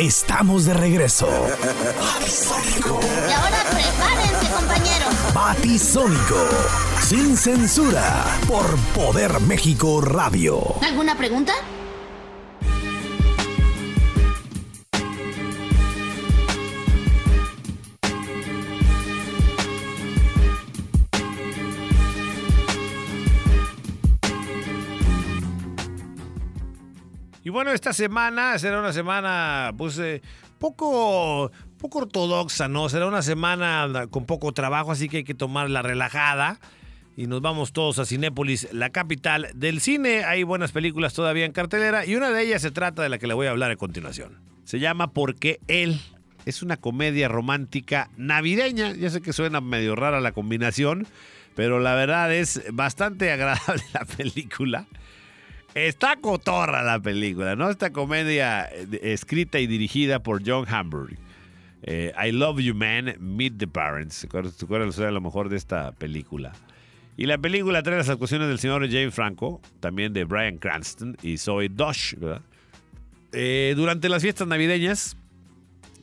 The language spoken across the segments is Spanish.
estamos de regreso. Y ahora prepárense, compañeros. Batisónico, sin censura, por Poder México Radio. ¿Alguna pregunta? Y bueno, esta semana será una semana, pues, eh, poco, poco ortodoxa, ¿no? Será una semana con poco trabajo, así que hay que tomarla relajada. Y nos vamos todos a Cinépolis, la capital del cine. Hay buenas películas todavía en cartelera y una de ellas se trata de la que le voy a hablar a continuación. Se llama Porque él. Es una comedia romántica navideña. Ya sé que suena medio rara la combinación, pero la verdad es bastante agradable la película. Está cotorra la película, ¿no? Esta comedia eh, escrita y dirigida por John Hamburg. Eh, I Love You Man, Meet the Parents. ¿Se acuerdan a lo mejor de esta película? Y la película trae las actuaciones del señor James Franco, también de Brian Cranston y Zoe Dosh, ¿verdad? Eh, durante las fiestas navideñas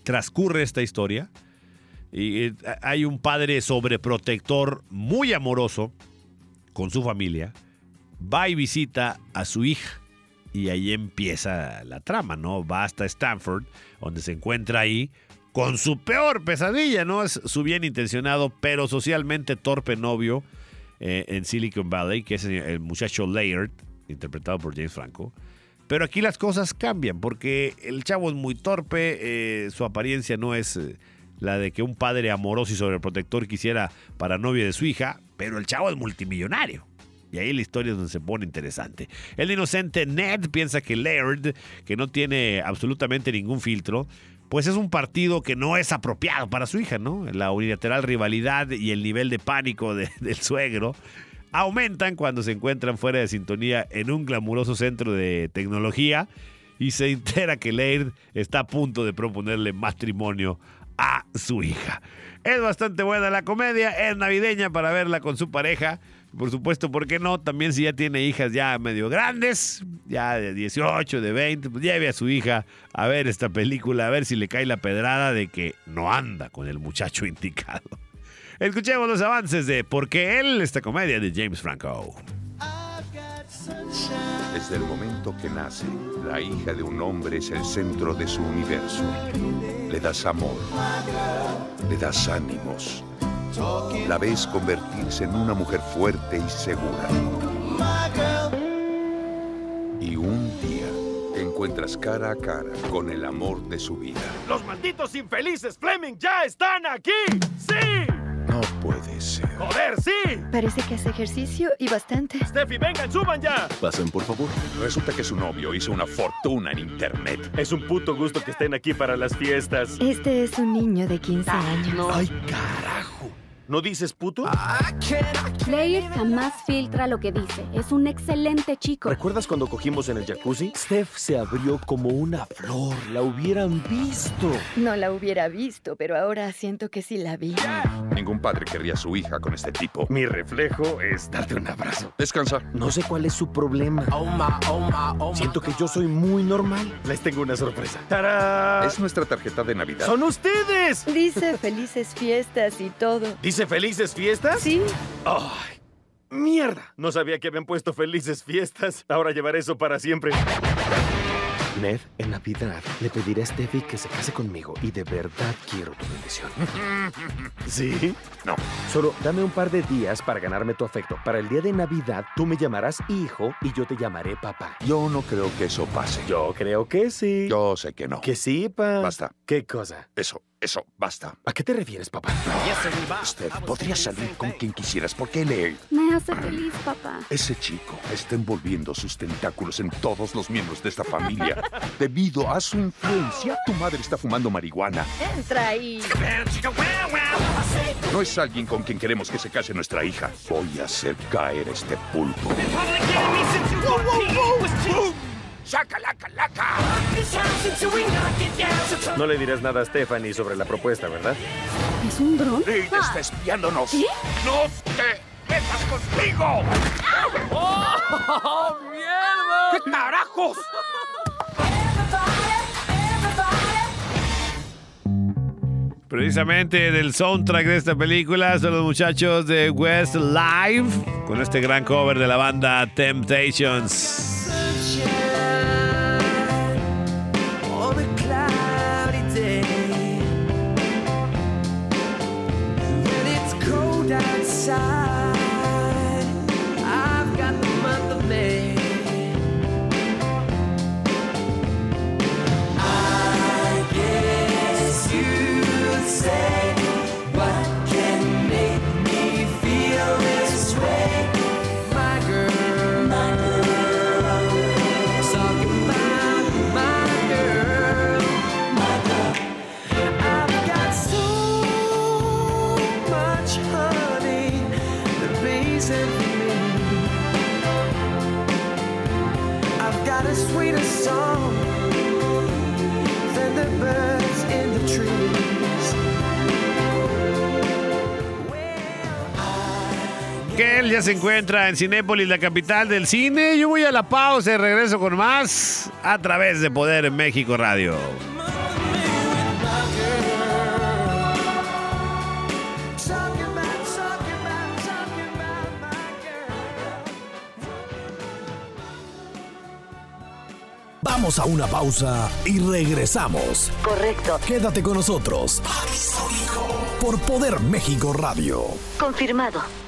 transcurre esta historia y hay un padre sobreprotector muy amoroso con su familia va y visita a su hija. Y ahí empieza la trama, ¿no? Va hasta Stanford, donde se encuentra ahí con su peor pesadilla, ¿no? Es su bien intencionado, pero socialmente torpe novio eh, en Silicon Valley, que es el muchacho Laird, interpretado por James Franco. Pero aquí las cosas cambian, porque el chavo es muy torpe, eh, su apariencia no es eh, la de que un padre amoroso y sobreprotector quisiera para novia de su hija, pero el chavo es multimillonario. Y ahí la historia es donde se pone interesante. El inocente Ned piensa que Laird, que no tiene absolutamente ningún filtro, pues es un partido que no es apropiado para su hija, ¿no? La unilateral rivalidad y el nivel de pánico del suegro aumentan cuando se encuentran fuera de sintonía en un glamuroso centro de tecnología y se entera que Laird está a punto de proponerle matrimonio a su hija. Es bastante buena la comedia, es navideña para verla con su pareja. Por supuesto, ¿por qué no? También si ya tiene hijas ya medio grandes, ya de 18, de 20, pues lleve a su hija a ver esta película, a ver si le cae la pedrada de que no anda con el muchacho indicado. Escuchemos los avances de ¿Por qué él? Esta comedia de James Franco. Desde el momento que nace, la hija de un hombre es el centro de su universo. Le das amor, le das ánimos, la ves convertirse en una mujer fuerte y segura. Y un día te encuentras cara a cara con el amor de su vida. ¡Los malditos infelices Fleming ya están aquí! ¡Sí! No puede ser. ¡Joder, sí! Parece que hace ejercicio y bastante. ¡Steffi, vengan, suban ya! Pasen, por favor. Resulta que su novio hizo una fortuna en internet. Es un puto gusto que estén aquí para las fiestas. Este es un niño de 15 años. ¡Ay, carajo! ¿No dices puto? Claire jamás filtra lo que dice. Es un excelente chico. ¿Recuerdas cuando cogimos en el jacuzzi? Steph se abrió como una flor. La hubieran visto. No la hubiera visto, pero ahora siento que sí la vi. Ningún padre querría a su hija con este tipo. Mi reflejo es darte un abrazo. Descansa. No sé cuál es su problema. Siento que yo soy muy normal. Les tengo una sorpresa. ¡Tarán! Es nuestra tarjeta de Navidad. ¡Son ustedes! Dice felices fiestas y todo. ¿Dice felices fiestas? Sí. ¡Ay! ¡Mierda! No sabía que habían puesto felices fiestas. Ahora llevaré eso para siempre. Ned, en Navidad le pediré a Steffi que se case conmigo y de verdad quiero tu bendición. ¿Sí? No. Solo dame un par de días para ganarme tu afecto. Para el día de Navidad tú me llamarás hijo y yo te llamaré papá. Yo no creo que eso pase. Yo creo que sí. Yo sé que no. Que sí, pa. Basta. ¿Qué cosa? Eso, eso, basta. ¿A qué te refieres, papá? Usted podría salir con quien quisieras. ¿Por qué le...? Me hace feliz, papá. Ese chico está envolviendo sus tentáculos en todos los miembros de esta familia. Debido a su influencia, tu madre está fumando marihuana. Entra ahí. No es alguien con quien queremos que se case nuestra hija. Voy a hacer caer este pulpo. No le dirás nada a Stephanie sobre la propuesta, ¿verdad? ¿Es un dron? Reid está espiándonos. ¡No te metas conmigo! ¿Qué carajos? Precisamente del soundtrack de esta película son los muchachos de West Live con este gran cover de la banda Temptations. Que él ya se encuentra en Cinépolis, la capital del cine. Yo voy a la pausa y regreso con más a través de Poder México Radio. Vamos a una pausa y regresamos. Correcto. Quédate con nosotros. Por Poder México Radio. Confirmado.